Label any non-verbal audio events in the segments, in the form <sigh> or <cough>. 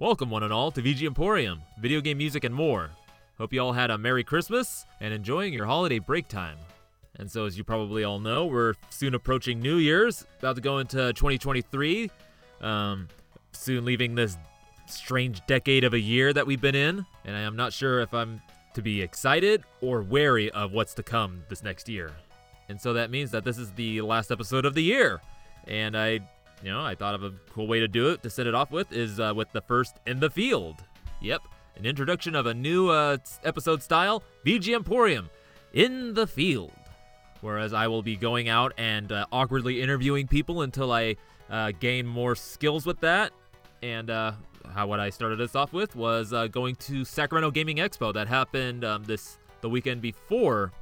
Welcome, one and all, to VG Emporium, video game music and more. Hope you all had a Merry Christmas and enjoying your holiday break time. And so, as you probably all know, we're soon approaching New Year's, about to go into 2023. Um, soon leaving this strange decade of a year that we've been in, and I am not sure if I'm to be excited or wary of what's to come this next year. And so that means that this is the last episode of the year. And I, you know, I thought of a cool way to do it to set it off with is uh, with the first in the field. Yep, an introduction of a new uh, episode style, VG Emporium, in the field. Whereas I will be going out and uh, awkwardly interviewing people until I uh, gain more skills with that. And uh, how what I started this off with was uh, going to Sacramento Gaming Expo that happened um, this the weekend before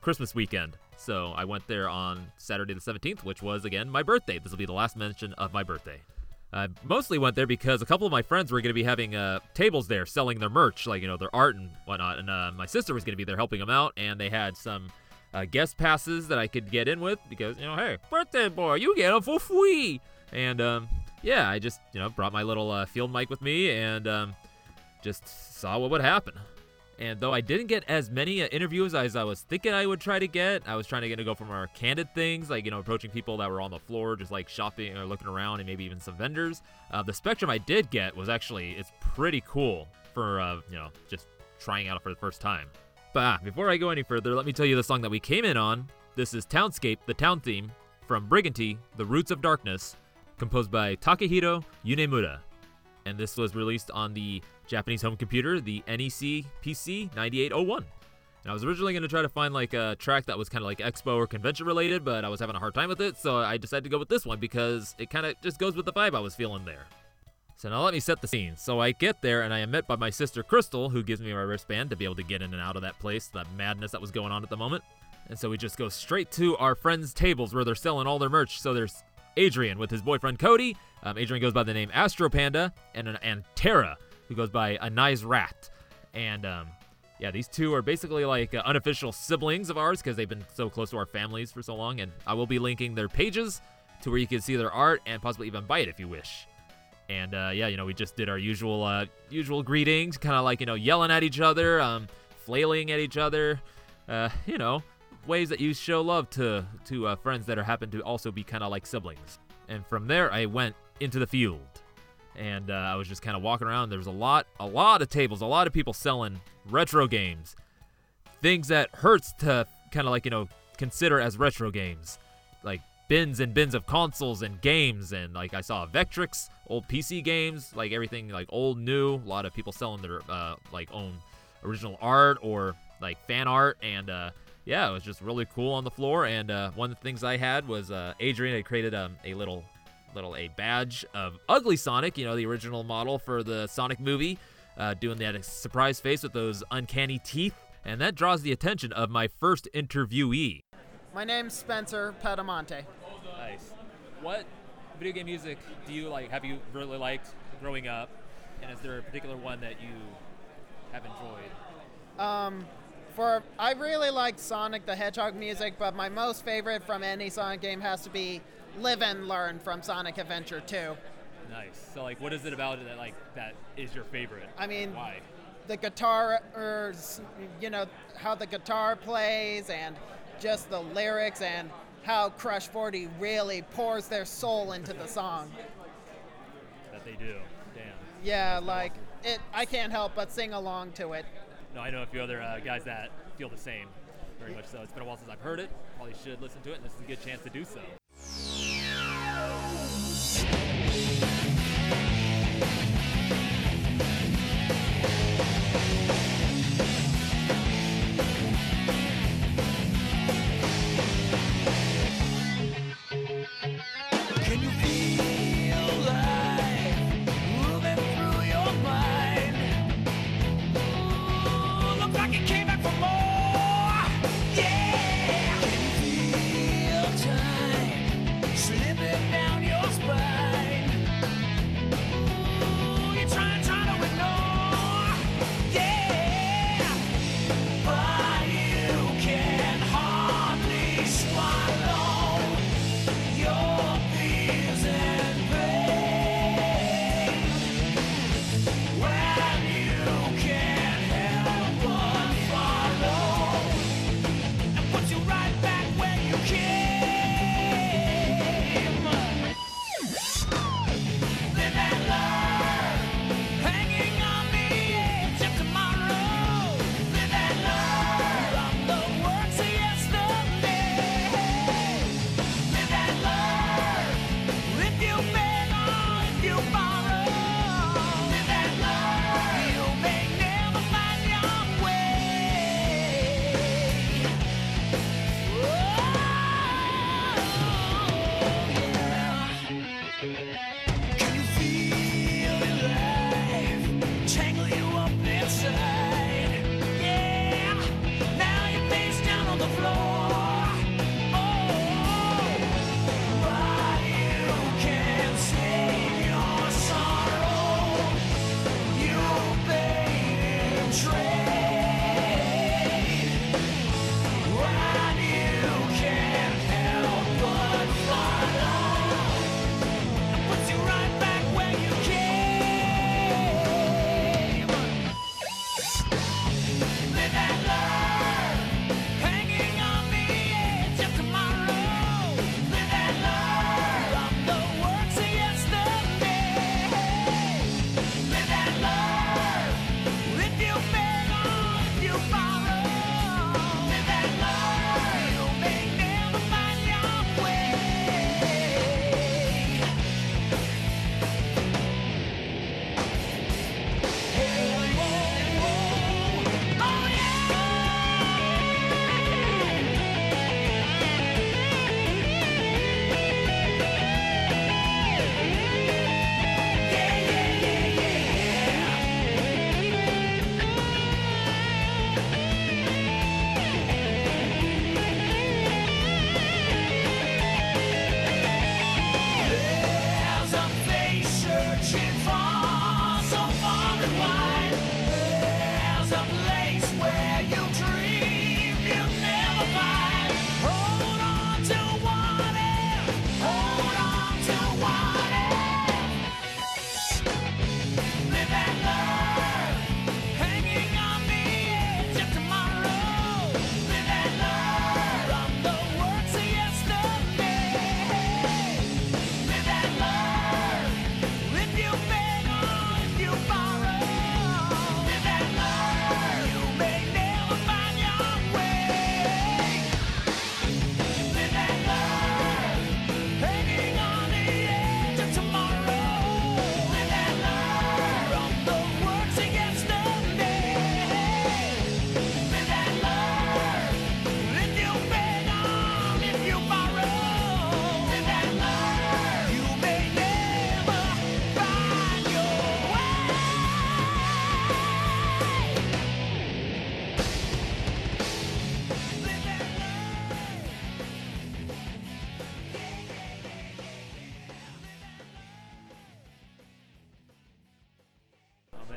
Christmas weekend. So I went there on Saturday the 17th, which was again my birthday. This will be the last mention of my birthday. I mostly went there because a couple of my friends were going to be having uh, tables there selling their merch, like you know their art and whatnot. And uh, my sister was going to be there helping them out, and they had some uh, guest passes that I could get in with because you know, hey, birthday boy, you get them for free. And um, yeah, I just you know brought my little uh, field mic with me and um, just saw what would happen. And though I didn't get as many uh, interviews as I was thinking I would try to get, I was trying to get to go for more candid things, like you know approaching people that were on the floor, just like shopping or looking around, and maybe even some vendors. Uh, the spectrum I did get was actually it's pretty cool for uh, you know just trying out for the first time. But ah, before I go any further, let me tell you the song that we came in on. This is Townscape, the town theme from Brigantine, The Roots of Darkness, composed by Takehiro Yunemura. And this was released on the Japanese home computer, the NEC PC 9801. And I was originally going to try to find like a track that was kind of like expo or convention related, but I was having a hard time with it, so I decided to go with this one because it kind of just goes with the vibe I was feeling there. So now let me set the scene. So I get there and I am met by my sister Crystal, who gives me my wristband to be able to get in and out of that place, the madness that was going on at the moment. And so we just go straight to our friends' tables where they're selling all their merch. So there's Adrian with his boyfriend Cody. Um, Adrian goes by the name Astro Panda, and and Tara, who goes by a nice rat. And um, yeah, these two are basically like uh, unofficial siblings of ours because they've been so close to our families for so long. And I will be linking their pages to where you can see their art and possibly even buy it if you wish. And uh, yeah, you know, we just did our usual uh, usual greetings, kind of like you know yelling at each other, um, flailing at each other, uh, you know, ways that you show love to to uh, friends that are happen to also be kind of like siblings. And from there, I went into the field, and uh, I was just kind of walking around. There was a lot, a lot of tables, a lot of people selling retro games, things that hurts to kind of like you know consider as retro games, like bins and bins of consoles and games and like I saw Vectrex, old PC games, like everything like old, new. A lot of people selling their uh, like own original art or like fan art and uh, yeah, it was just really cool on the floor. And uh, one of the things I had was uh, Adrian had created um, a little little a badge of Ugly Sonic, you know, the original model for the Sonic movie, uh, doing that surprise face with those uncanny teeth. And that draws the attention of my first interviewee. My name's Spencer Pedimonte. Nice. What video game music do you like? Have you really liked growing up? And is there a particular one that you have enjoyed? Um, for I really like Sonic the Hedgehog music, but my most favorite from any Sonic game has to be Live and Learn from Sonic Adventure 2. Nice. So, like, what is it about it that like that is your favorite? I mean, why? The guitar, or you know, how the guitar plays, and just the lyrics, and how Crush 40 really pours their soul into the song. That they do. Damn. Yeah, like it. I can't help but sing along to it. No, I know a few other uh, guys that feel the same. Very much so. It's been a while since I've heard it. Probably should listen to it, and this is a good chance to do so.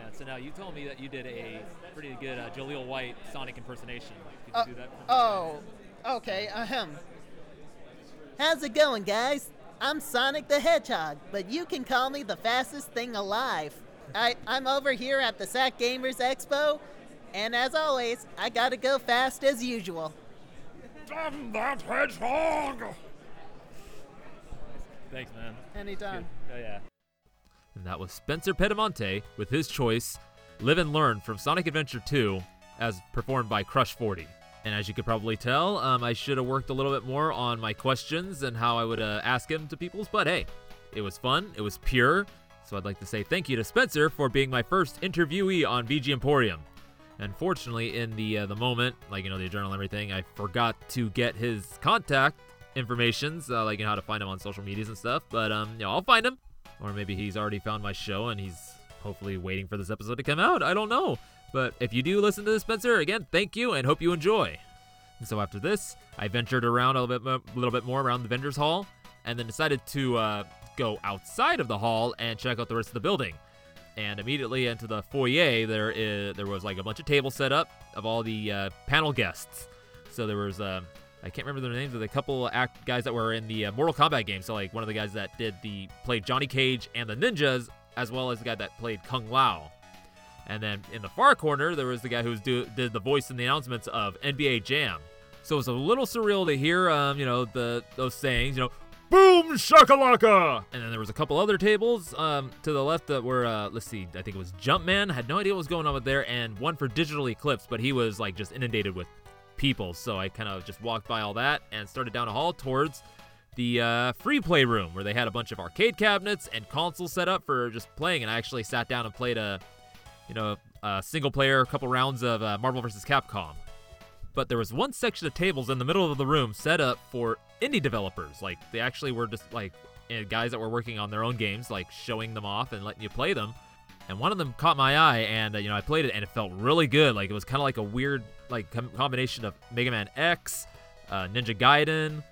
Man. So now you told me that you did a pretty good uh, Jaleel White Sonic impersonation. Could you Uh, do that? oh, okay. Ahem. How's it going, guys? I'm Sonic the Hedgehog, but you can call me the fastest thing alive. I, I'm over here at the SAC Gamers Expo, and as always, I gotta go fast as usual. Damn that hedgehog! Thanks, man. Anytime. Good. Oh yeah. And that was Spencer Pedimonte with his choice, "Live and Learn" from Sonic Adventure 2, as performed by Crush 40. And as you could probably tell, um, I should have worked a little bit more on my questions and how I would uh, ask him to people's. But hey, it was fun. It was pure. So I'd like to say thank you to Spencer for being my first interviewee on VG Emporium. Unfortunately, in the uh, the moment, like you know the journal and everything, I forgot to get his contact informations, uh, like you know how to find him on social medias and stuff. But um, you know, I'll find him, or maybe he's already found my show and he's hopefully waiting for this episode to come out. I don't know. But if you do listen to this, Spencer, again, thank you and hope you enjoy. And so after this, I ventured around a little bit, a little bit more around the vendors hall, and then decided to uh, go outside of the hall and check out the rest of the building. And immediately into the foyer, there is there was like a bunch of tables set up of all the uh, panel guests. So there was uh, I can't remember their names, but a couple act guys that were in the uh, Mortal Kombat game. So like one of the guys that did the played Johnny Cage and the ninjas, as well as the guy that played Kung Lao. And then in the far corner, there was the guy who do, did the voice and the announcements of NBA Jam. So it was a little surreal to hear, um, you know, the those sayings, you know, boom shakalaka. And then there was a couple other tables um, to the left that were, uh, let's see, I think it was Jumpman. Had no idea what was going on with there, and one for Digital Eclipse, but he was like just inundated with people. So I kind of just walked by all that and started down a hall towards the uh, free play room where they had a bunch of arcade cabinets and consoles set up for just playing. And I actually sat down and played a, you know, a single player, a couple rounds of uh, Marvel vs. Capcom. But there was one section of tables in the middle of the room set up for indie developers. Like they actually were just like eh, guys that were working on their own games, like showing them off and letting you play them. And one of them caught my eye, and uh, you know I played it, and it felt really good. Like it was kind of like a weird like com- combination of Mega Man X, uh, Ninja Gaiden,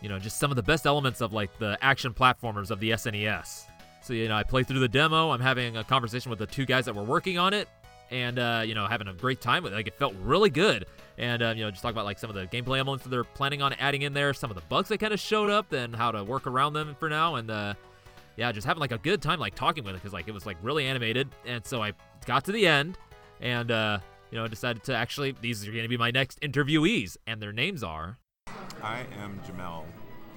you know, just some of the best elements of like the action platformers of the SNES. So you know, I played through the demo. I'm having a conversation with the two guys that were working on it, and uh, you know, having a great time with it. Like it felt really good. And uh, you know, just talk about like some of the gameplay elements that they're planning on adding in there, some of the bugs that kind of showed up, and how to work around them for now. And uh, yeah, just having like a good time like talking with it because like it was like really animated. And so I got to the end, and uh, you know, decided to actually these are going to be my next interviewees, and their names are. I am Jammel.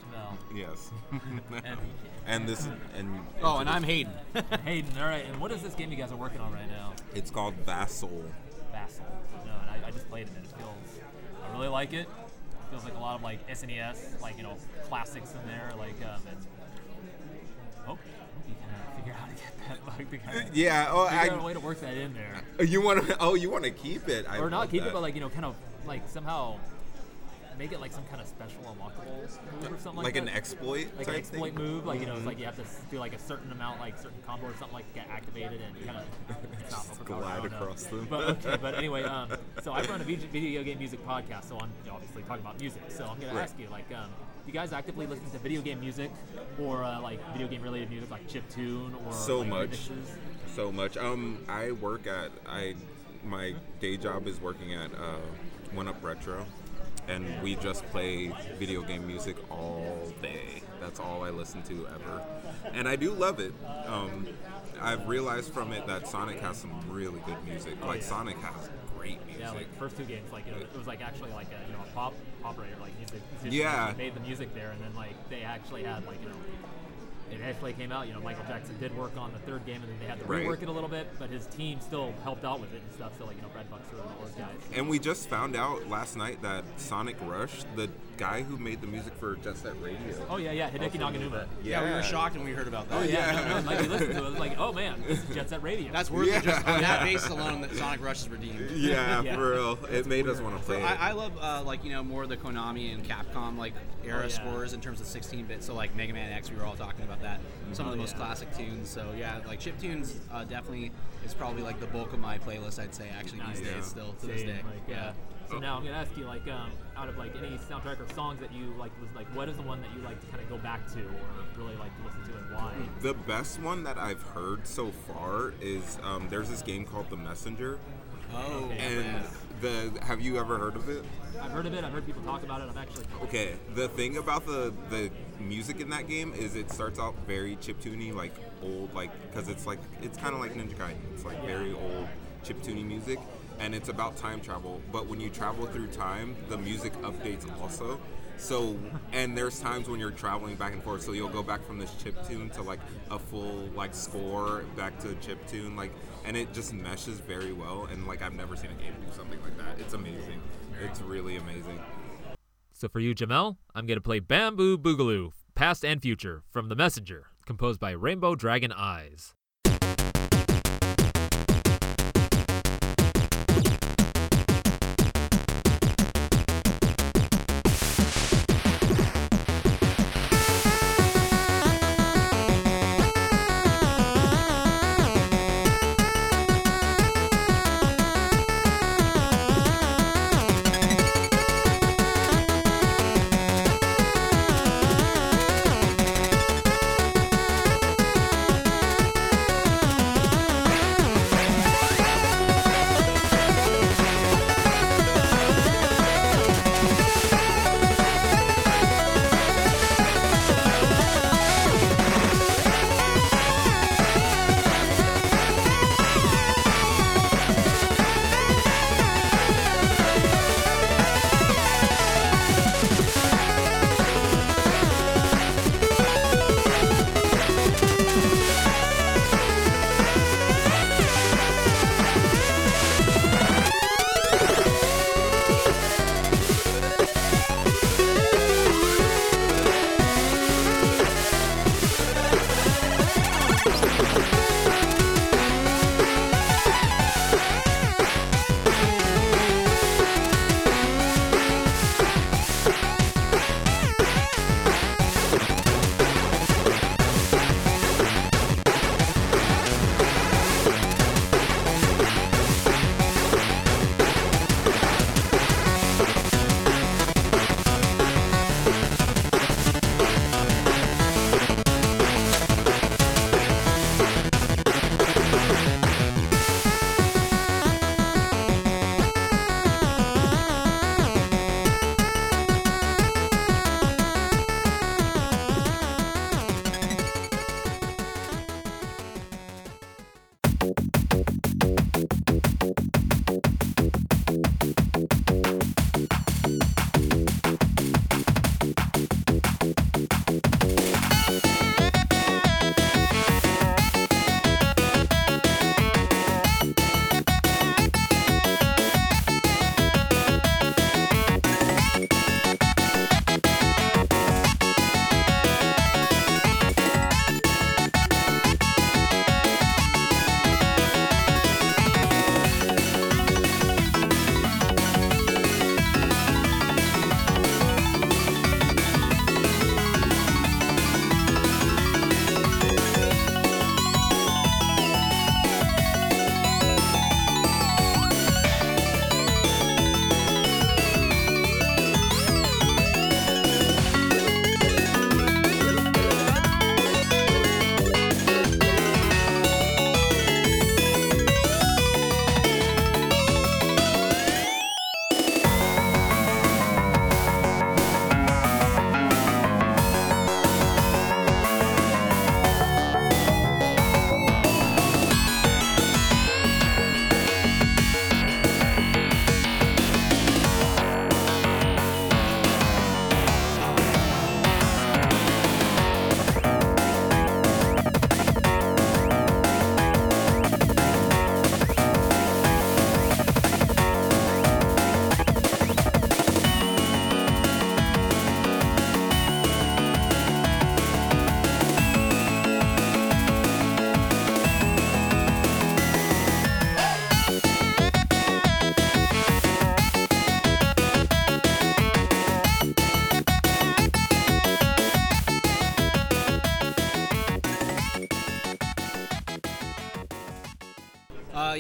Jammel. Yes. <laughs> And- and this and Oh, and I'm Hayden. <laughs> Hayden, all right. And what is this game you guys are working on right now? it's called Vassal. Vassal. No, and I, I just played it and it feels, I really like it. It feels like a lot of like SNES, like, you know, classics in there. Like, um, it's, oh, you can uh, figure out how to get that bug to kind of, Yeah. Oh, out a way I. to work that in there. You want to? Oh, you want to keep it? I or not keep it, but like, you know, kind of like somehow make it like some kind of special unlockable move or something like, like that. an exploit. like an exploit thing? move, like you know, it's like you have to do like a certain amount, like certain combo or something, like to get activated and kind of Just glide know. across them. But okay, but <laughs> anyway, um, so I run a video game music podcast, so I'm obviously talking about music. So I'm gonna Right. ask you, like, um, you guys actively listen to video game music or uh, like video game related music, like chip tune or So like, much. remixes? so much. Um, I work at I my day job is working at uh, One Up Retro, and we just play video game music all day. That's all I listen to ever, and I do love it. Um, I've realized from it that Sonic has some really good music. Like Sonic has. Yeah, like first two games, like you know, it was like actually like a you know a pop operator, like music. Yeah. made the music there, and then like they actually had like you know. It actually came out, you know, Michael Jackson did work on the third game and then they had to Right. rework it a little bit, but his team still helped out with it and stuff. So, like, you know, Brad Buxer and all those guys. And we just found out last night that Sonic Rush, the guy who made the music for Jet Set Radio. Oh, yeah, yeah, Hideki Naganuma. Yeah, we were shocked when we heard about that. Oh, yeah. Yeah. no, no, like, we listened to it, it was like, oh, man, this is Jet Set Radio. That's worth Yeah. it just on that basis alone that Sonic Rush is redeemed. <laughs> Yeah, <laughs> Yeah. for real. It made us want to So play I. I love uh, like you know more of the Konami and Capcom like era Oh, yeah. scores in terms of 16-bit. So like Mega Man X, we were all talking about that. Some of the Oh, most yeah. classic tunes. So yeah, like chip tunes uh, definitely is probably like the bulk of my playlist. I'd say actually Nice. these Yeah. days still to this day. Like, yeah. So now I'm gonna ask you, like, um, out of like any soundtrack or songs that you like, was like, what is the one that you like to kind of go back to or really like to listen to and why? The best one that I've heard so far is um, there's this game called The Messenger, Oh. and the have you ever heard of it? I've heard of it. I've heard people talk about it. I've actually. Okay, the thing about the the music in that game is it starts out very chiptune, like old, like because it's like it's kind of like Ninja Gaiden. It's like very old chiptune music, and it's about time travel. But when you travel through time, the music updates also. So, and there's times when you're traveling back and forth, so you'll go back from this chip tune to like a full like score back to chip tune, like, and it just meshes very well. And like I've never seen a game do something like that. It's amazing. It's really amazing. So for you, Jammel, I'm gonna play Bamboo Boogaloo, Past and Future, from The Messenger, composed by Rainbow Dragon Eyes.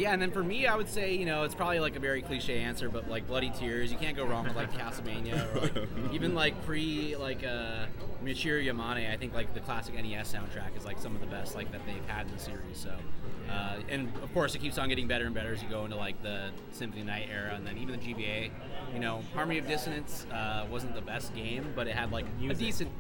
Yeah, and then for me, I would say, you know, it's probably like a very cliche answer, but like Bloody Tears, you can't go wrong with like Castlevania or like <laughs> even like pre like uh, Michiru Yamane. I think like the classic NES soundtrack is like some of the best like that they've had in the series. So, uh, and of course, it keeps on getting better and better as you go into like the Symphony of Night era, and then even the GBA. You know, Harmony of Dissonance uh, wasn't the best game, but it had like Music. a decent,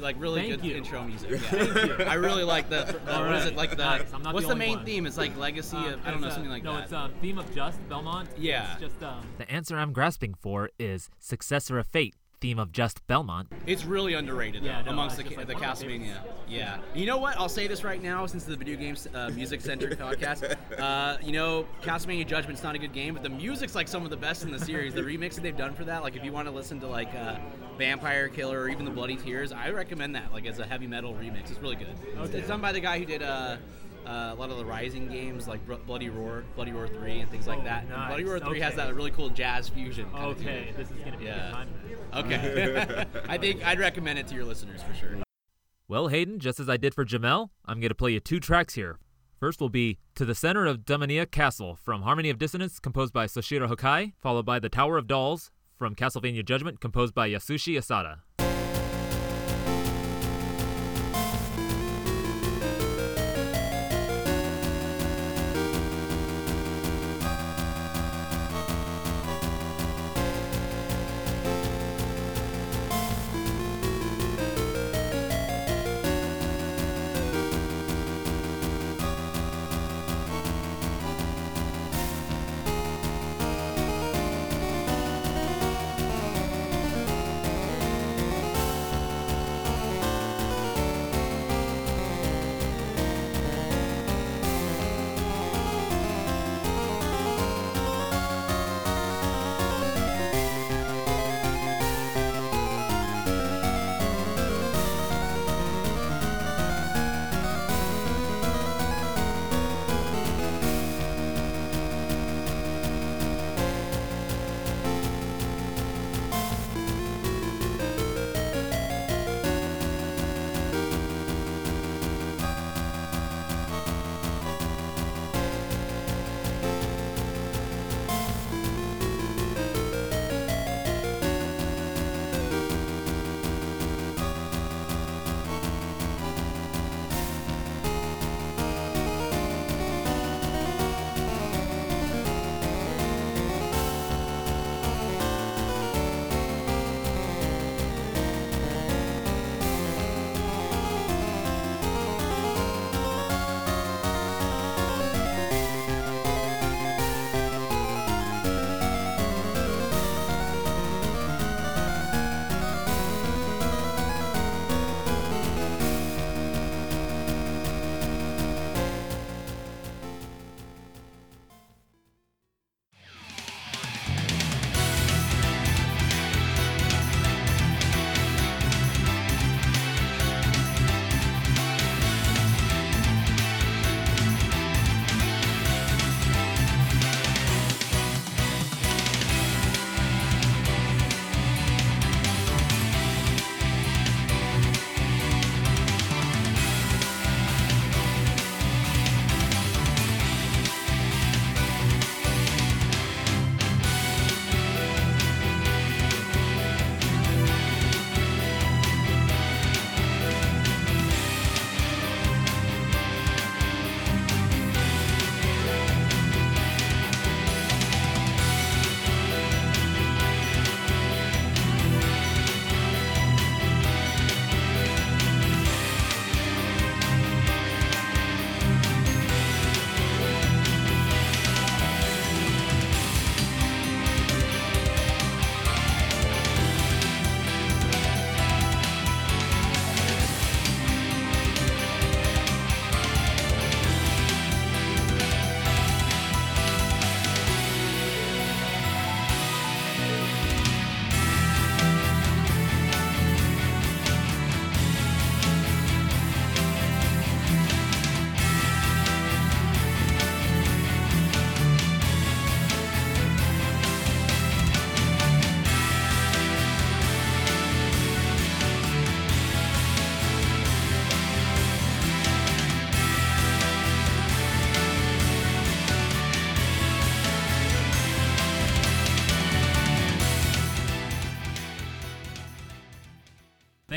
like really Thank good you. intro music. <laughs> Yeah. I really like the, the what is it like the Nice. I'm what's the the, main one. theme? It's like Legacy Um, of I don't know it's, uh, something like no, that. it's uh, theme of Juste Belmont. Yeah. It's just um. The answer I'm grasping for is Successor of Fate, theme of Juste Belmont. It's really underrated though, Yeah, no, amongst the, just the like one of my Castlevania. Yeah. You know what? I'll say this right now, since the video games uh, music centric <laughs> podcast. Uh, you know, Castlevania Judgment's not a good game, but the music's like some of the best in the series. The remix that they've done for that, like if you want to listen to like uh, Vampire Killer or even the Bloody Tears, I recommend that. Like as a heavy metal remix, it's really good. It's- It's done by the guy who did. Uh, a lot of the Raizing games like Bloody Roar, Bloody Roar 3, and things like Oh, that. And Bloody. Roar 3 has that really cool jazz fusion. kind Okay, it. this is gonna be a Yeah. good time. Okay. <laughs> I think I'd recommend it to your listeners for sure. Well, Hayden, just as I did for Jammel, I'm going to play you two tracks here. First will be To the Center of Demoniac Castle from Harmony of Dissonance, composed by Soshiro Hokkai, followed by The Tower of Dolls from Castlevania Judgment, composed by Yasushi Asada.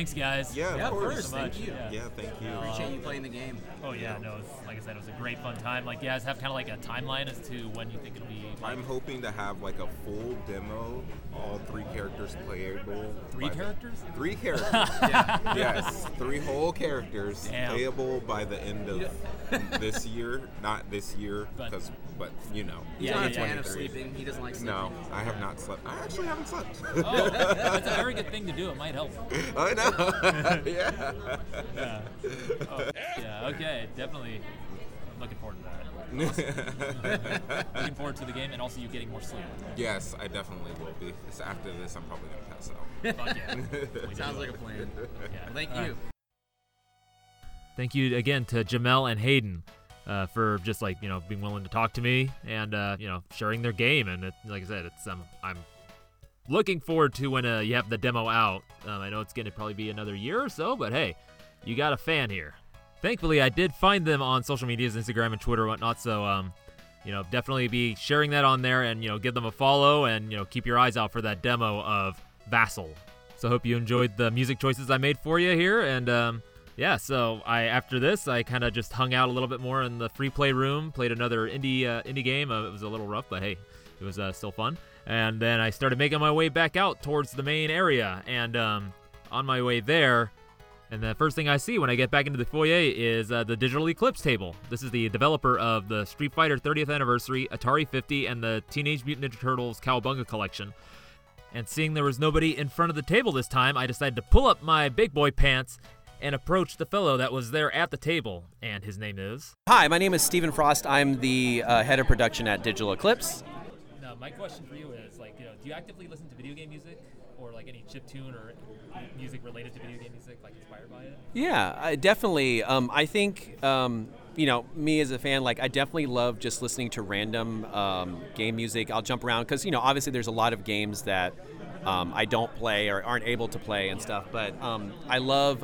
Thanks, guys. Yeah, Yeah, of of course. course. Thank you. Yeah. Yeah, thank you. Appreciate you playing the game. Oh yeah, no, it's, like I said, it was a great fun time. Like, you guys have kind of like a timeline as to when you think it'll be. Like, I'm hoping to have like a full demo, all three characters playable. Three by the- characters? Three characters. <laughs> yeah. Yes, three whole characters Damn. playable by the end of <laughs> this year. Not this year, But- because but you know. He's Yeah, not yeah, a fan yeah. of sleeping. He doesn't like sleeping. No, I have not slept. I actually haven't slept. oh, that's a very good thing to do. It might help. <laughs> I know. yeah. Yeah. Oh, yeah. Okay. Definitely. Looking forward to that. Looking forward to the game and also you getting more sleep. yes, I definitely will be. It's after this, I'm probably gonna pass out. Fuck yeah. <laughs> Sounds like a plan. Yeah. Thank All you. right. Thank you again to Jammel and Hayden uh, for just like you know being willing to talk to me and uh, you know sharing their game. And it, like I said, it's um, I'm looking forward to when uh, you have the demo out. Um, I know it's going to probably be another year or so, but hey, you got a fan here. Thankfully, I did find them on social medias, Instagram and Twitter, and whatnot. So um, you know, definitely be sharing that on there and you know give them a follow and you know keep your eyes out for that demo of Vassal. So hope you enjoyed the music choices I made for you here and. Um, yeah, so I after this I kind of just hung out a little bit more in the free play room, played another indie uh, indie game. Uh, it was a little rough, but hey, it was uh, still fun. And then I started making my way back out towards the main area, and um, on my way there, and the first thing I see when I get back into the foyer is uh, the Digital Eclipse table. This is the developer of the Street Fighter 30th Anniversary, Atari 50, and the Teenage Mutant Ninja Turtles Cowabunga collection. And seeing there was nobody in front of the table this time, I decided to pull up my big boy pants and approach the fellow that was there at the table. And his name is. Hi, my name is Stephen Frost. I'm the uh, head of production at Digital Eclipse. Now, my question for you is like, you know, do you actively listen to video game music or like any chip tune or music related to video game music, like inspired by it? Yeah, I definitely. Um, I think um, you know me as a fan. Like, I definitely love just listening to random um, game music. I'll jump around because you know, obviously, there's a lot of games that um, I don't play or aren't able to play and stuff. But um, I love.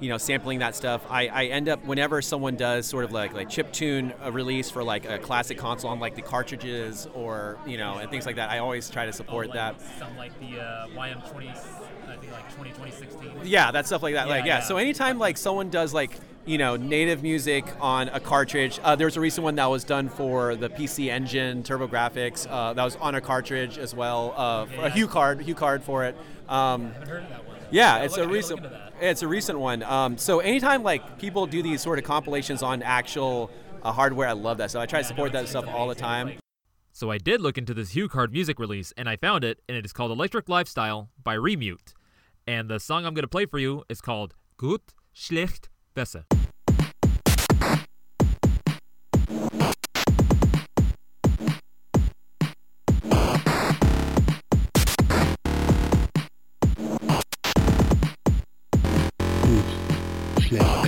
You know, sampling that stuff. I, I end up whenever someone does sort of like like chip tune a release for like a classic console on like the cartridges or you know and things like that. I always try to support oh, that. Some like the uh, YM20, I think like 20, 2016. Yeah, that stuff like that. Yeah, like yeah. yeah. So anytime like someone does like you know native music on a cartridge, uh, there was a recent one that was done for the PC Engine TurboGrafx uh, that was on a cartridge as well. Uh, Yeah. A HuCard, Hue card for it. Um, I haven't heard of that one. yeah, it's a recent. It's a recent one. Um, so anytime like people do these sort of compilations on actual uh, hardware, I love that. So I try to support that stuff all the time. So I did look into this HuCard music release, and I found it, and it is called Electronic Lifestyle by Remute. And the song I'm going to play for you is called Gut, Schlecht, Besser. Schlecht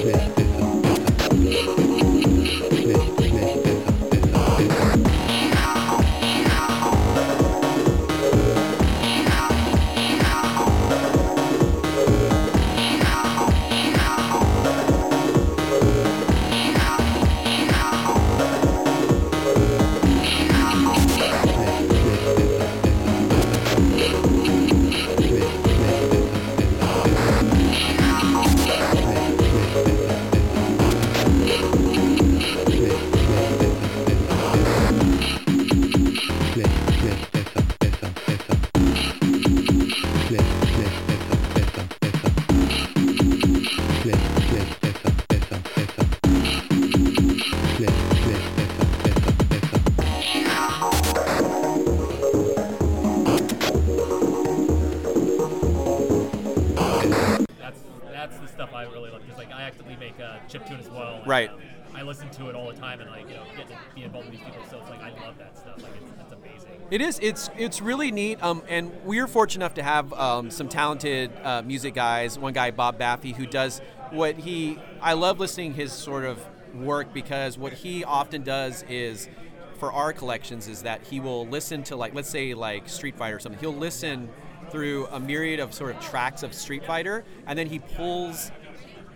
Schlecht It is. It's it's really neat. Um, and we're fortunate enough to have um, some talented uh, music guys. One guy, Bob Baffy, who does what he. I love listening his sort of work because what he often does is for our collections is that he will listen to like let's say like Street Fighter or something. He'll listen through a myriad of sort of tracks of Street Fighter, and then he pulls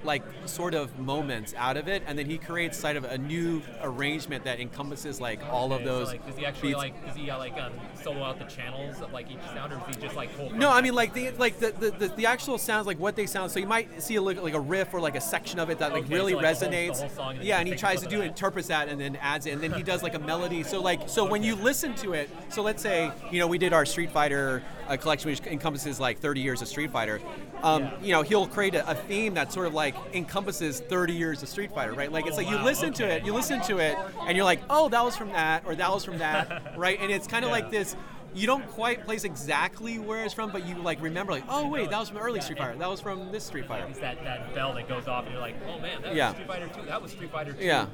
like sort of moments out of it, and then he creates sort of a new arrangement that encompasses like all of Okay, so, those. like, does he actually beats. like does he uh, like um, solo out the channels of like each sound, or does he just like No, I mean like the like the, the, the, the actual sounds like what they sound. So you might see a, like, like a riff or like a section of it that like Okay, really so, like, the whole- the resonates. whole and yeah, and he tries to do that. interprets that and then adds it, and then he does like a melody. So like so when you listen to it, so let's say you know we did our Street Fighter uh, collection, which encompasses like 30 years of Street Fighter. Um, You know he'll create a, a theme that's sort of like encompasses 30 years of Street Fighter, right? Like it's like you listen to it, you listen to it, and you're like, oh, that was from that, or that was from that, <laughs> right? And it's kind of Yeah. like this you don't quite place exactly where it's from, but you like remember like, oh wait, that was from early Street Fighter. That was from this Street Fighter. It's that, that bell that goes off, and you're like, oh man, that Yeah. was Street Fighter 2. That was Street Fighter 2. Yeah.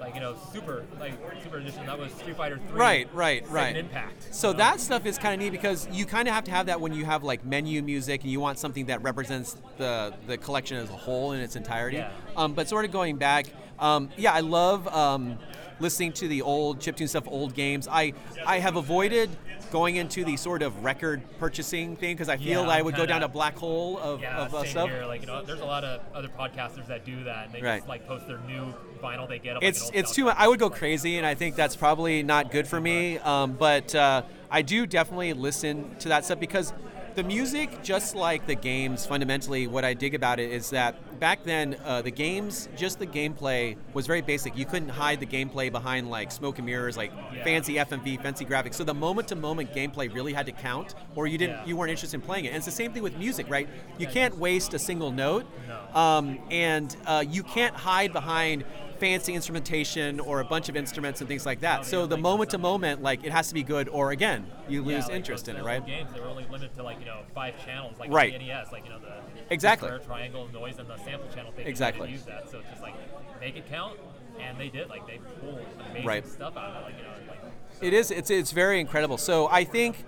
Like you know, super like super edition. That was Street Fighter 3. Right, right, right. Impact. So you know? that stuff is kind of neat because you kind of have to have that when you have like menu music and you want something that represents the the collection as a whole in its entirety. Yeah. Um, but sort of going back, um, yeah, I love um, listening to the old chiptune stuff, old games. I I have avoided going into the sort of record purchasing thing because I feel Yeah, I would go down kinda- a black hole of, Yeah, of uh, same stuff. here. Like you know, there's a lot of other podcasters that do that, and they Right. just like post their new vinyl they get. It's old it's too much. I would go crazy, and I think that's probably not good for me. Um, but uh, I do definitely listen to that stuff because the music, just like the games, fundamentally, what I dig about it is that back then uh, the games, just the gameplay was very basic. You couldn't hide the gameplay behind like smoke and mirrors, like Yeah. fancy FMV, fancy graphics. So the moment-to-moment gameplay really had to count, or you didn't, Yeah. you weren't interested in playing it. And it's the same thing with music, right? You can't waste a single note, No. um, and uh, you can't hide behind fancy instrumentation or a bunch of instruments and things like that. So the moment to moment, like it has to be good, or again, you Yeah, lose like interest those- in it, right? Games they were only limited to like you know five channels, like Right. the NES, like you know the Exactly. square, triangle, noise, and the sample channel. Exactly. Use that, so it's just like make it count, and they did. Like they pulled amazing Right. stuff out of it. Like you know, like It is. It's it's very incredible. So I think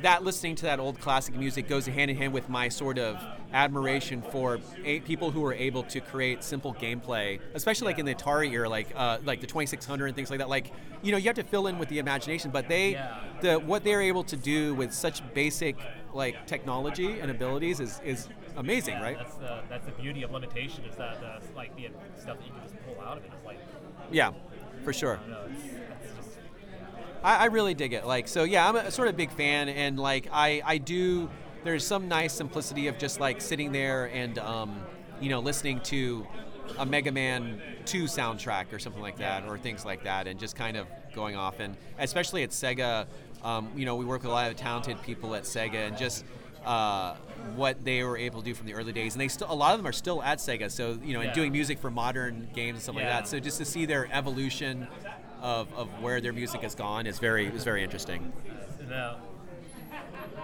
that listening to that old classic music goes hand in hand with my sort of admiration for a, people who are able to create simple gameplay, especially like in the Atari era, like uh, like the 2600 and things like that. Like you know, you have to fill in with the imagination, but they the what they're able to do with such basic like technology and abilities is is amazing, yeah, right? That's the that's the beauty of limitation is that uh, like the stuff that you can just pull out of it is like Yeah, for sure. you know, it's, it's just I, I really dig it. Like, so yeah, I'm a sort of big fan, and like, I, I do. There's some nice simplicity of just like sitting there and, um, you know, listening to a Mega Man 2 soundtrack or something like that, or things like that, and just kind of going off. And especially at Sega, um, you know, we work with a lot of talented people at Sega, and just uh, what they were able to do from the early days. And they still, a lot of them are still at Sega. So you know, and doing music for modern games and stuff like that. So just to see their evolution of, of where their music has gone is very is very interesting. now.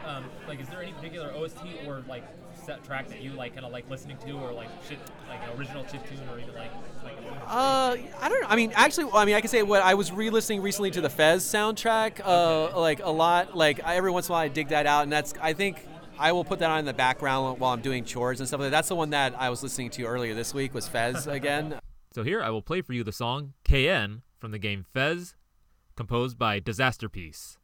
Um, like, is there any particular OST or like set track that you like kind of like listening to, or like shit, like an original chip tune, or even like like Uh, I don't know. I mean, actually, I mean, I can say what I was re-listening recently to the Fez soundtrack, uh, like a lot. Like I, every once in a while, I dig that out, and that's I think I will put that on in the background while I'm doing chores and stuff like that. That's the one that I was listening to earlier this week was Fez again. So here I will play for you the song KN from the game Fez, composed by Disasterpiece.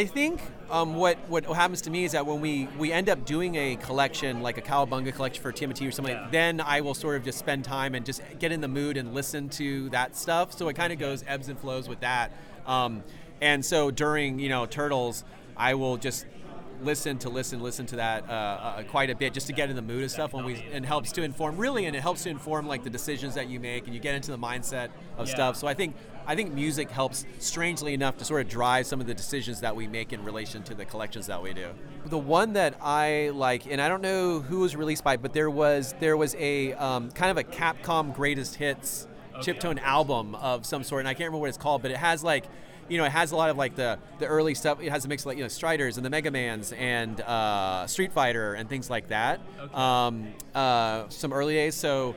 I think um, what what happens to me is that when we we end up doing a collection like a Cowabunga collection for TMT or something, Yeah. then I will sort of just spend time and just get in the mood and listen to that stuff. So it kind of goes ebbs and flows with that. Um, and so during you know Turtles, I will just listen to listen listen to that uh, uh, quite a bit just to get in the mood of stuff when we and helps to inform really and it helps to inform like the decisions that you make and you get into the mindset of Yeah. stuff. So i think i think music helps strangely enough to sort of drive some of the decisions that we make in relation to the collections that we do. The one that i like and i don't know who was released by but there was there was a um, kind of a capcom greatest hits chiptune album of some sort and i can't remember what it's called but it has like you know, it has a lot of like the the early stuff. It has a mix of like you know Striders and the Mega Mans and uh, Street Fighter and things like that. Um, uh, some early days. So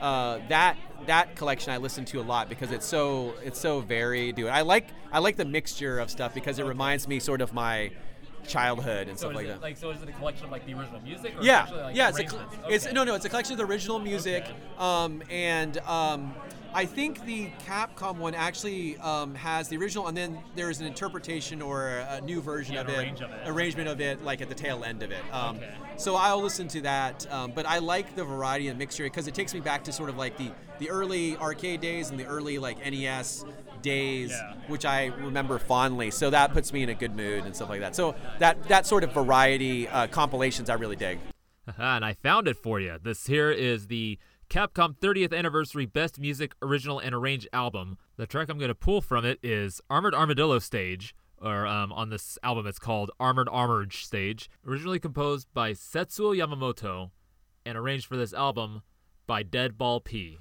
uh, that that collection I listen to a lot because it's so it's so varied. Dude, I like I like the mixture of stuff because it reminds me sort of my childhood and So stuff like it that. like so is it a collection of like the original music? Or yeah, like, yeah. It's, a, arrangements? it's no, no. It's a collection of the original music, Okay. um, and um, I think the Capcom one actually um, has the original, and then there's an interpretation or a, a new version Yeah, of an it, of it. arrangement of it, like at the tail end of it. Um, Okay. So I'll listen to that, um, but I like the variety and mixture because it takes me back to sort of like the the early arcade days and the early like NES days, Yeah. which I remember fondly. So that puts me in a good mood and stuff like that. So that that sort of variety uh, compilations I really dig. <laughs> And I found it for you. This here is the Capcom 30th Anniversary Best Music Original and Arranged album. The track I'm going to pull from it is Armored Armadillo Stage, or um, on this album it's called Armored Armored Stage, originally composed by Setsuo Yamamoto and arranged for this album by Deadball P.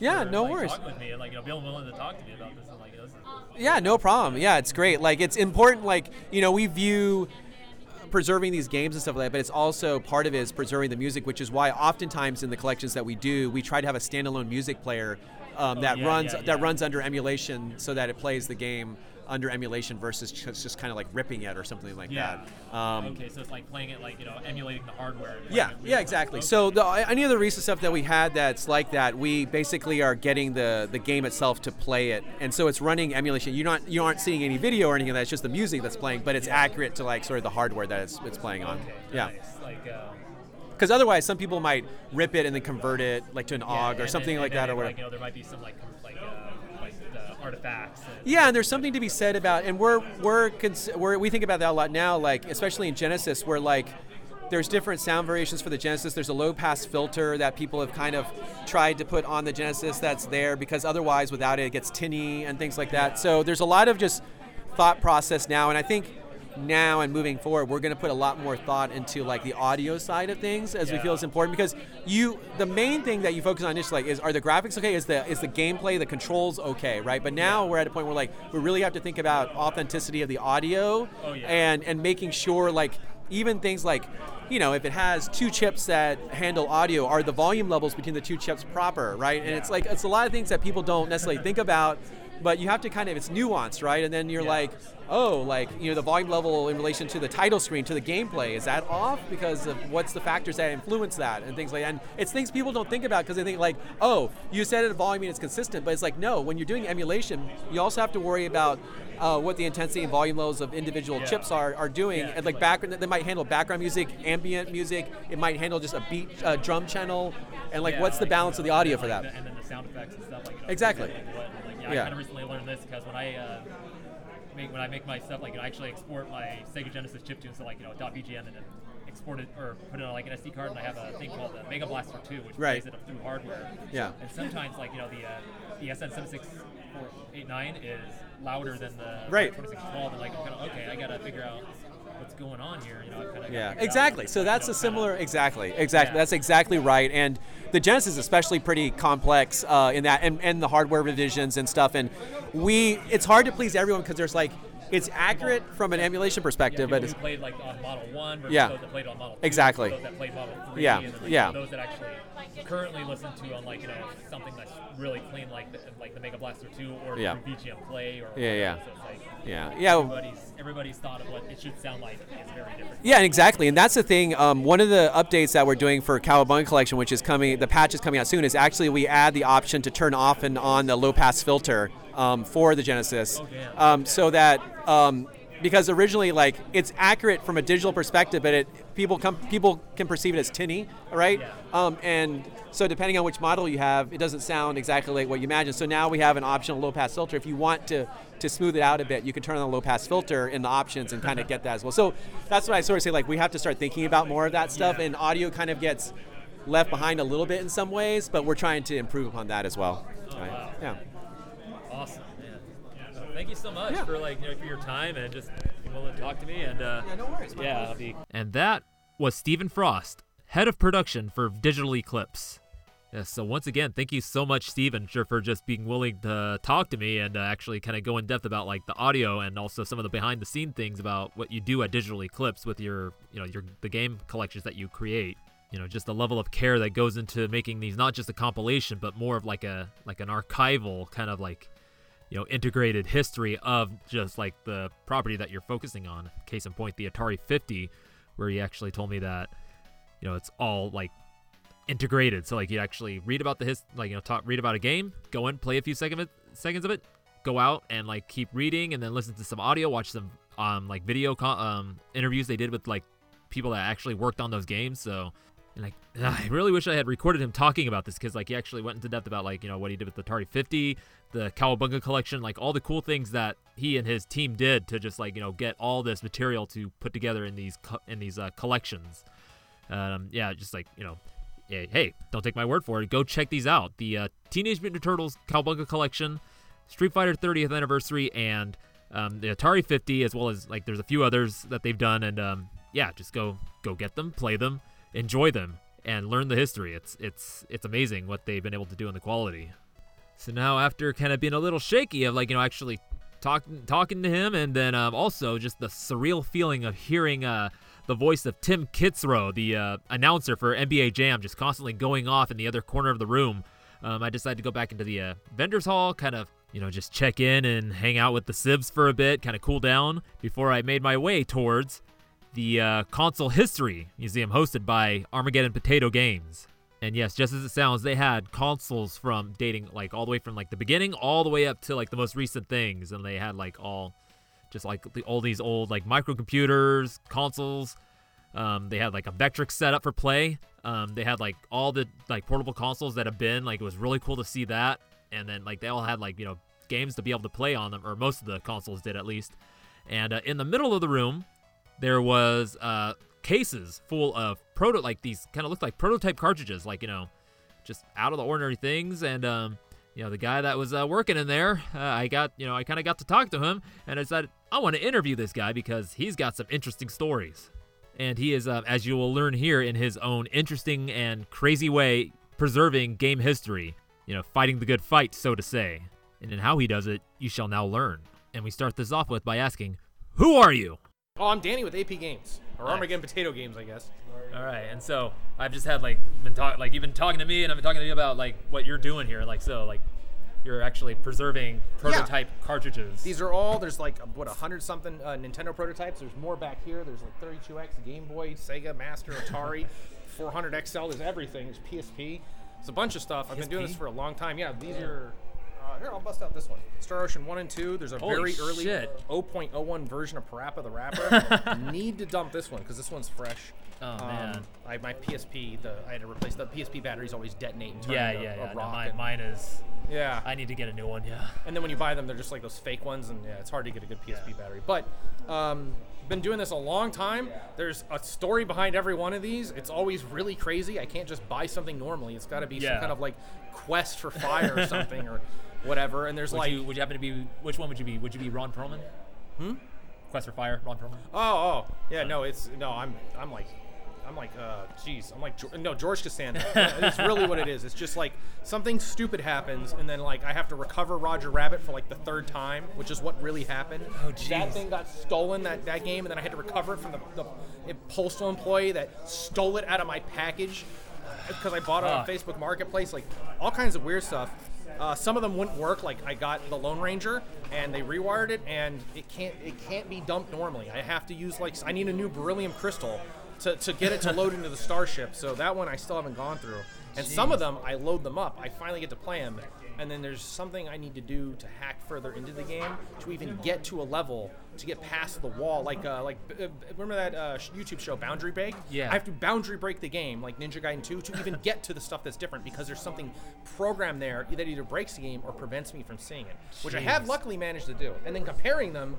Yeah, for, no like, worries. Talking with me like you know being willing to talk to me about this and like this is Yeah, no problem. Yeah, it's great. Like it's important. Like you know, we view preserving these games and stuff like that, but it's also part of it is preserving the music, which is why oftentimes in the collections that we do, we try to have a standalone music player um, that yeah, runs yeah, that runs under emulation, so that it plays the game under emulation versus just, just kind of like ripping it or something like yeah. that. Um, okay, so it's like playing it like you know emulating the hardware. yeah, yeah, exactly. okay. So the, any of the recent stuff that we had that's like that, we basically are getting the the game itself to play it, and so it's running emulation. You're not you aren't seeing any video or anything of that. It's just the music that's playing, but it's accurate to like sort of the hardware that it's it's playing on. Okay, Yeah, nice. Like. Um, because otherwise some people might rip it and then convert it like to an yeah, OGG or something then- like that or whatever. Like, you know, there might be some like like uh, artifacts. And, Yeah, and there's something to be said about, and we're we're, cons- we're we think about that a lot now. Like especially in Genesis, where like there's different sound variations for the Genesis. There's a low pass filter that people have kind of tried to put on the Genesis that's there because otherwise, without it, it gets tinny and things like that. So there's a lot of just thought process now, and I think now and moving forward, we're going to put a lot more thought into like the audio side of things as we feel is important because you the main thing that you focus on initially like is are the graphics okay? Is the is the gameplay, the controls okay, right? But now we're at a point where like we really have to think about authenticity of the audio Oh, yeah. and and making sure like even things like you know if it has two chips that handle audio are the volume levels between the two chips proper right and it's like it's a lot of things that people don't necessarily think about but you have to kind of it's nuanced right? And then you're like oh like you know the volume level in relation to the title screen to the gameplay is that off because of what's the factors that influence that and things like that? And it's things people don't think about because they think like oh you set it at volume and it's consistent but it's like no when you're doing emulation you also have to worry about uh, what the intensity and volume levels of individual chips are, are doing. Yeah, and like background they might handle background music ambient music. It might handle just a beat uh, drum channel. And like Yeah, what's the like, balance you of the audio and for that? like, the- and then the sound effects and stuff like you know, Exactly. like, what- like, yeah, Yeah. I kind of recently learned this because when I uh, make when I make my stuff like I actually export my Sega Genesis chip tunes to like you know .vgm and then export it or put it on like an SD card and I have a thing called the Mega Blaster 2 which Right. plays it through hardware. Yeah. And sometimes like you know the uh, the SN76489 is louder than the Right. 2612 and like I'm kind of okay I gotta figure out what's going on here you know kind of Yeah, exactly. So that's a similar, exactly, exactly. Yeah. That's exactly right. And the Genesis is especially pretty complex uh, in that, and, and the hardware revisions and stuff. And we, it's hard to please everyone because there's like, it's accurate from an emulation perspective, yeah, but it's, played like on Model One versus Yeah. those that played on Model 2, Exactly. those that played Model Three, Yeah, and then, like, yeah. those that actually currently listen to on like you know something that's really clean like the, like the Mega Blaster 2 or Yeah. VGM Play or Yeah, yeah. So like yeah, yeah. everybody's everybody's thought of what it should sound like is very different. Yeah, exactly, and that's the thing. Um, one of the updates that we're doing for Cowabunga Collection, which is coming, the patch is coming out soon, is actually we add the option to turn off and on the low pass filter um, for the Genesis, um, so that um, because originally like it's accurate from a digital perspective, but it people come people can perceive it as tinny, right? Um, and so depending on which model you have, it doesn't sound exactly like what you imagine. So now we have an optional low pass filter. If you want to to smooth it out a bit, you can turn on the low pass filter in the options and kind of <laughs> get that as well. So that's what I sort of say. Like we have to start thinking about more of that stuff, and audio kind of gets left behind a little bit in some ways, but we're trying to improve upon that as well. Right? wow. Yeah. Awesome, man. So thank you so much Yeah. for like you know, for your time and just being willing to talk to me and uh, Yeah, no worries. Yeah, be And that was Stephen Frost, head of production for Digital Eclipse. Yes, so once again, thank you so much, Stephen, for just being willing to talk to me and uh, actually kind of go in depth about like the audio and also some of the behind the scene things about what you do at Digital Eclipse with your, you know, your the game collections that you create. You know, just the level of care that goes into making these not just a compilation, but more of like a like an archival kind of like you know integrated history of just like the property that you're focusing on. Case in point the atari 50 where he actually told me that you know it's all like integrated. So like you actually read about the his like you know talk read about a game go in play a few second seconds of it go out and like keep reading and then listen to some audio watch some um like video co- um interviews they did with like people that actually worked on those games. So and like <sighs> I really wish I had recorded him talking about this because like he actually went into depth about like you know what he did with the Atari 50, the Cowabunga collection, like all the cool things that he and his team did to just like you know get all this material to put together in these co- in these uh, collections. Um, yeah, just like you know, yeah, hey, don't take my word for it. Go check these out. The uh, Teenage Mutant Turtles Cowabunga collection, Street Fighter 30th anniversary, and um, the Atari 50, as well as like there's a few others that they've done. And um, yeah, just go go get them, play them, enjoy them, and learn the history. It's it's it's amazing what they've been able to do in the quality. So now after kind of being a little shaky of like you know actually talking talking to him, and then um, also just the surreal feeling of hearing uh, the voice of Tim Kitzrow, the uh, announcer for NBA Jam, just constantly going off in the other corner of the room. Um, I decided to go back into the uh, vendors hall, kind of you know just check in and hang out with the Sibs for a bit, kind of cool down before I made my way towards the uh, Console History Museum hosted by Armageddon Potato Games. And yes, just as it sounds, they had consoles from dating like all the way from like the beginning all the way up to like the most recent things, and they had like all just like the, all these old like microcomputers, consoles. Um, they had like a Vectrex setup for play. Um, they had like all the like portable consoles that have been like it was really cool to see that. And then like they all had like you know games to be able to play on them, or most of the consoles did at least. And uh, in the middle of the room, there was uh, cases full of proto like these kind of looked like prototype cartridges, like you know, just out of the ordinary things. And um, you know, the guy that was uh, working in there, uh, I got you know, I kind of got to talk to him, and I said I want to interview this guy because he's got some interesting stories, and he is, uh, as you will learn here, in his own interesting and crazy way, preserving game history. You know, fighting the good fight, so to say. And in how he does it, you shall now learn. And we start this off with by asking, "Who are you?" Oh, I'm Danny with AP Games or Nice. Armageddon Potato Games, I guess. All right, and so I've just had like been talking, like you've been talking to me, and I've been talking to you about like what you're doing here, like so, like you're actually preserving prototype cartridges. These are all there's like what a hundred something uh, Nintendo prototypes. There's more back here. There's like 32X, Game Boy, Sega, Master, Atari, <laughs> 400 XL. There's everything. There's PSP. It's a bunch of stuff. I've been doing this for a long time. Yeah, these are. Uh, here, I'll bust out this one. Star Ocean 1 and 2. There's a Holy very early shit. 0.01 version of Parappa the Rapper. <laughs> Need to dump this one because this one's fresh. Oh, Um, man. I, my PSP, the I had to replace the PSP batteries always detonate and turn yeah, into yeah, a yeah. No, rock mine, and- mine is. yeah. I need to get a new one. Yeah. And then when you buy them, they're just like those fake ones, and yeah, it's hard to get a good PSP battery. But um, been doing this a long time. There's a story behind every one of these. It's always really crazy. I can't just buy something normally. It's got to be some kind of like quest for fire or something or <laughs> whatever. And there's Would like, you would you happen to be which one would you be? Would you be Ron Perlman? Hmm. Quest for Fire, Ron Perlman. oh, oh, yeah, no, it's no, I'm, I'm like. I'm like, uh, geez, I'm like, no, George Costanza. <laughs> it's really what it is. It's just like something stupid happens, and then like I have to recover Roger Rabbit for like the third time, which is what really happened. Oh, That thing got stolen that, that game, and then I had to recover it from the, the postal employee that stole it out of my package because I bought it on Facebook Marketplace. Like all kinds of weird stuff. Uh, some of them wouldn't work. Like I got the Lone Ranger, and they rewired it, and it can't it can't be dumped normally. I have to use like I need a new beryllium crystal to, to get it to load into the starship. So that one I still haven't gone through. And some of them I load them up. I finally get to play them, and then there's something I need to do to hack further into the game to even get to a level to get past the wall. Like uh, like uh, remember that uh, YouTube show Boundary Break? Yeah. I have to boundary break the game like Ninja Gaiden 2 to even get to the stuff that's different because there's something programmed there that either breaks the game or prevents me from seeing it, which I have luckily managed to do. And then comparing them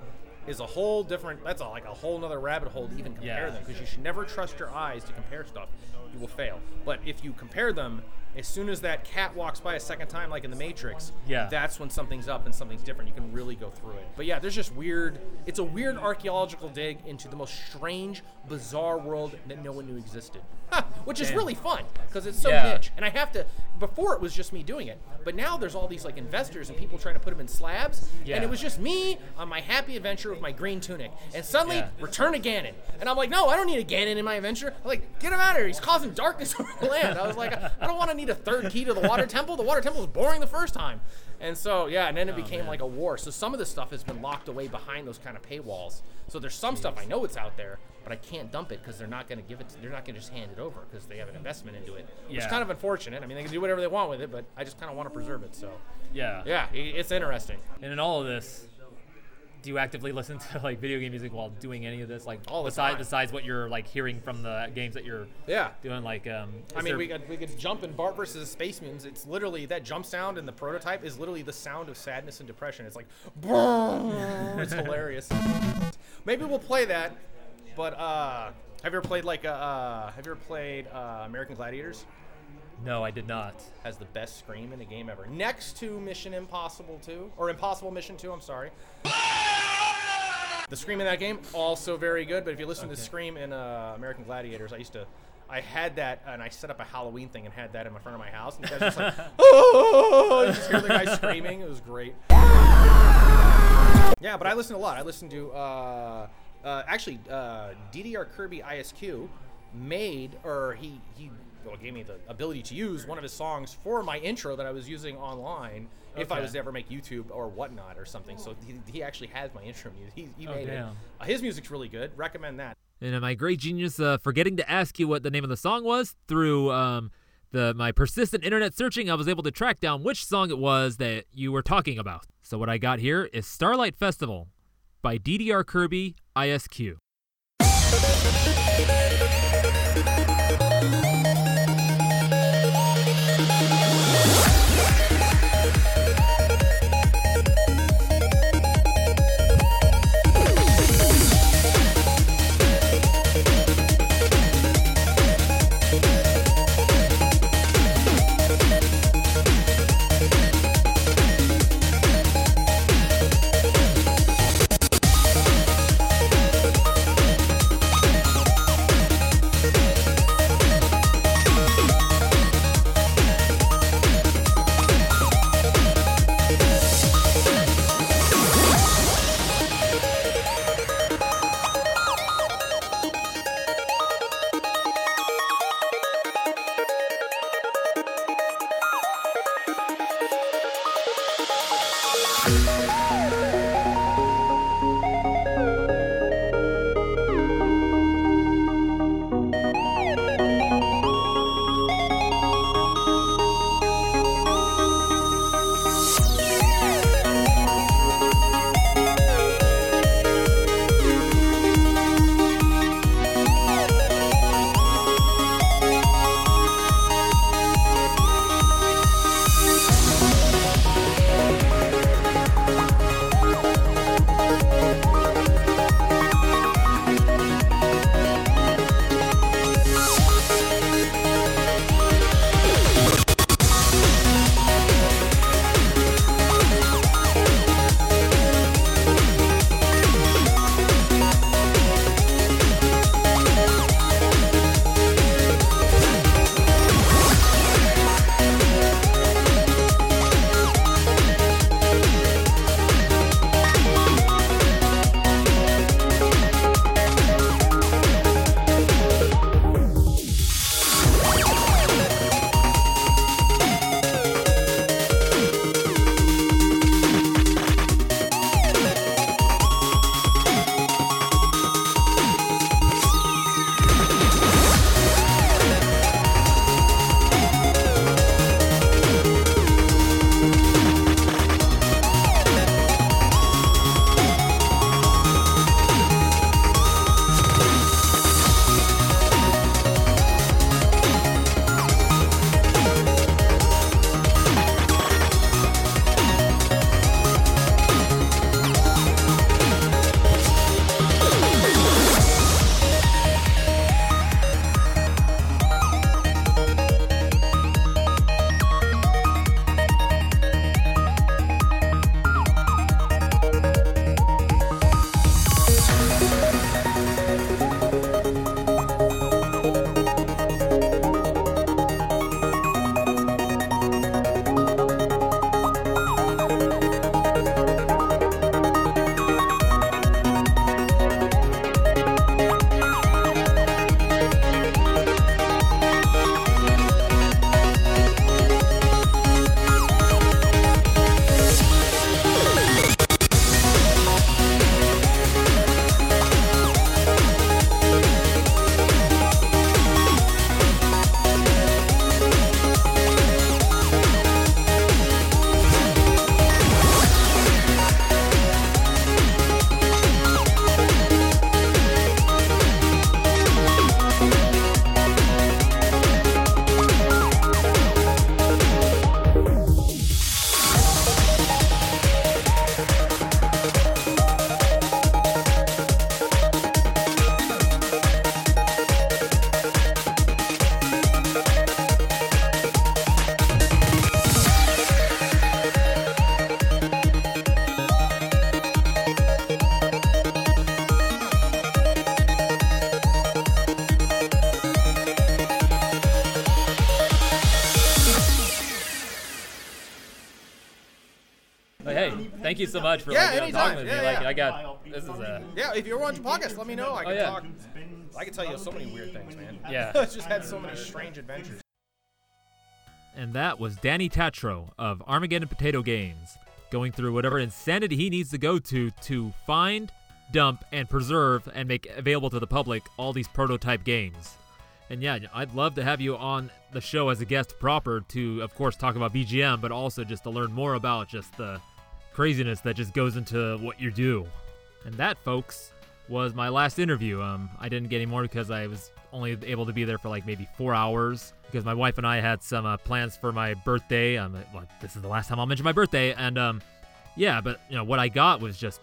is a whole different. That's a, like a whole nother rabbit hole to even compare Yeah. them because you should never trust your eyes to compare stuff. You will fail. But if you compare them, as soon as that cat walks by a second time, like in the Matrix, Yeah. that's when something's up and something's different. You can really go through it. But yeah, there's just weird. It's a weird archaeological dig into the most strange, bizarre world that no one knew existed. <laughs> Which is Damn. really fun because it's so Yeah. niche. And I have to. Before it was just me doing it, but now there's all these like investors and people trying to put them in slabs. Yeah. And it was just me on my happy adventure with my green tunic. And suddenly, Yeah. Return of Ganon. And I'm like, no, I don't need a Ganon in my adventure. I'm like, get him out of here. He's causing darkness <laughs> over the land. I was like, I don't want to need a third key to the water temple. The water temple was boring the first time. And so, yeah, and then Oh, it became like a war. So some of this stuff has been locked away behind those kind of paywalls. So there's some stuff I know it's out there, but I can't dump it because they're not going to give it. they're not going to just hand it over because they have an investment into it, Yeah. kind of unfortunate. I mean, they can do whatever they want with it, but I just kind of want to preserve it. So, Yeah. yeah, it's interesting. And in all of this, do you actively <laughs> listen to like video game music while doing any of this? Like All the besides time. besides what you're like hearing from the games that you're Yeah. doing, like um. I mean, we could we could jump in Bart versus the Space Mutants. It's literally that jump sound in the prototype is literally the sound of sadness and depression. It's like, <laughs> it's hilarious. Maybe we'll play that. But uh, have you ever played like uh, uh have you ever played uh, American Gladiators? No, I did not. Has the best scream in a game ever, next to Mission Impossible 2 or Impossible Mission 2. I'm sorry. The scream in that game also very good. But if you listen to the scream in uh, American Gladiators, I used to. I had that, and I set up a Halloween thing and had that in front of my house, and the guys just like, <laughs> oh, you just hear the guy screaming. It was great. Yeah, but I listen a lot. I listen to uh, uh, actually uh, DDR Kirby ISQ made or he he well, gave me the ability to use one of his songs for my intro that I was using online if I was to ever make YouTube or whatnot or something. So he, he actually has my intro music. He, he Oh, made it. damn. Uh, his music's really good. Recommend that. And am I great genius uh, forgetting to ask you what the name of the song was through um, the my persistent internet searching? I was able to track down which song it was that you were talking about. So what I got here is Starlight Festival by DDR Kirby ISQ. You so much for Yeah, like, you know, anytime. talking with Yeah, me. Like yeah. I got this is a Yeah, if you're want to podcast, let me know. I Oh, can yeah. talk. I can tell you so many weird things, man. <laughs> Yeah. it's just had so many strange adventures. and that was Danny Tatro of Armageddon Potato Games, going through whatever insanity he needs to go to to find, dump, and preserve and make available to the public all these prototype games. And yeah, I'd love to have you on the show as a guest proper to, of course, talk about VGM, but also just to learn more about just the craziness that just goes into what you do. And that, folks, was my last interview. Um, I didn't get any more because I was only able to be there for like maybe four hours because my wife and I had some uh, plans for my birthday. Um, well, this is the last time I'll mention my birthday, and um, yeah, but you know what I got was just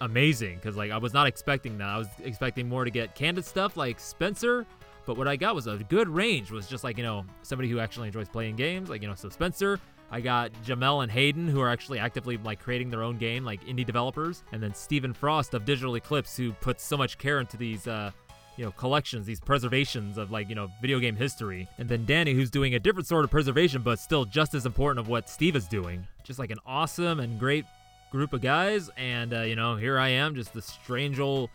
amazing because like I was not expecting that. I was expecting more to get candid stuff like Spencer, but what I got was a good range. Was just like you know somebody who actually enjoys playing games, like you know so Spencer. I got Jammel and Hayden who are actually actively like creating their own game, like indie developers, and then Stephen Frost of Digital Eclipse who puts so much care into these. Uh, you know collections these preservations of like you know video game history and then danny who's doing a different sort of preservation but still just as important of what steve is doing just like an awesome and great group of guys and uh, you know here i am just the strange old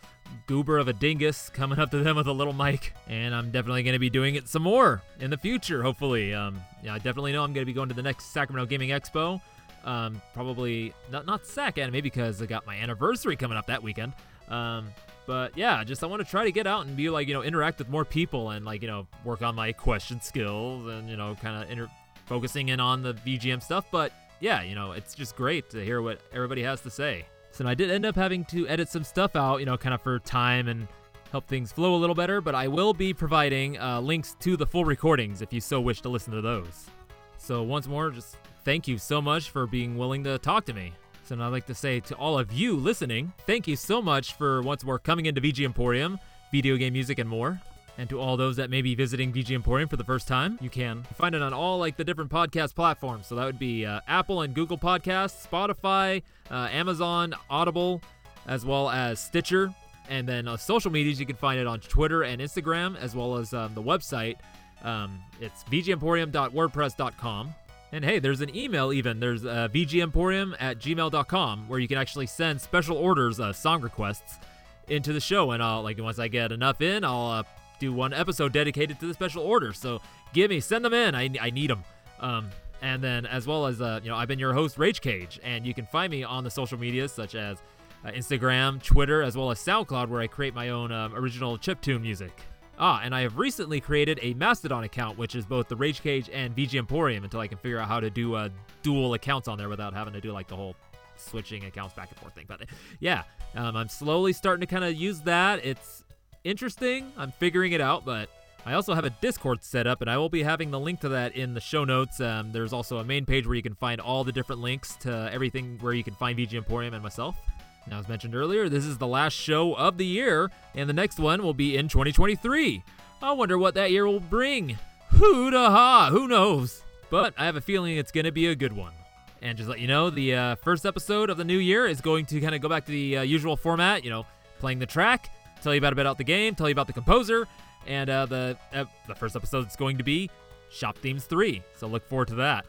goober of a dingus coming up to them with a little mic and i'm definitely going to be doing it some more in the future hopefully um, yeah i definitely know i'm going to be going to the next sacramento gaming expo um, probably not not sac anime because i got my anniversary coming up that weekend um, but yeah, just I want to try to get out and be like, you know, interact with more people and like, you know, work on my question skills and, you know, kind of inter- focusing in on the VGM stuff. But yeah, you know, it's just great to hear what everybody has to say. So I did end up having to edit some stuff out, you know, kind of for time and help things flow a little better. But I will be providing uh, links to the full recordings if you so wish to listen to those. So once more, just thank you so much for being willing to talk to me. So I'd like to say to all of you listening, thank you so much for once more coming into VG Emporium, video game music and more. And to all those that may be visiting VG Emporium for the first time, you can find it on all like the different podcast platforms. So that would be uh, Apple and Google Podcasts, Spotify, uh, Amazon, Audible, as well as Stitcher. And then uh, social medias, you can find it on Twitter and Instagram, as well as um, the website. Um, it's vgemporium.wordpress.com. And hey, there's an email even. There's uh, vgemporium at gmail.com where you can actually send special orders, uh, song requests, into the show. And I'll, like, once I get enough in, I'll uh, do one episode dedicated to the special order. So give me, send them in. I, I need them. Um, and then, as well as, uh, you know, I've been your host, Rage Cage, and you can find me on the social medias such as uh, Instagram, Twitter, as well as SoundCloud, where I create my own um, original chiptune music. Ah, and I have recently created a Mastodon account, which is both the Rage Cage and VG Emporium, until I can figure out how to do uh, dual accounts on there without having to do like the whole switching accounts back and forth thing. But yeah, um, I'm slowly starting to kind of use that. It's interesting. I'm figuring it out, but I also have a Discord set up, and I will be having the link to that in the show notes. Um, there's also a main page where you can find all the different links to everything where you can find VG Emporium and myself. Now, as mentioned earlier, this is the last show of the year, and the next one will be in 2023. I wonder what that year will bring. Who da ha? Who knows? But I have a feeling it's going to be a good one. And just let you know, the uh, first episode of the new year is going to kind of go back to the uh, usual format, you know, playing the track, tell you about a bit about the game, tell you about the composer, and uh, the uh, the first episode is going to be Shop Themes 3. So look forward to that.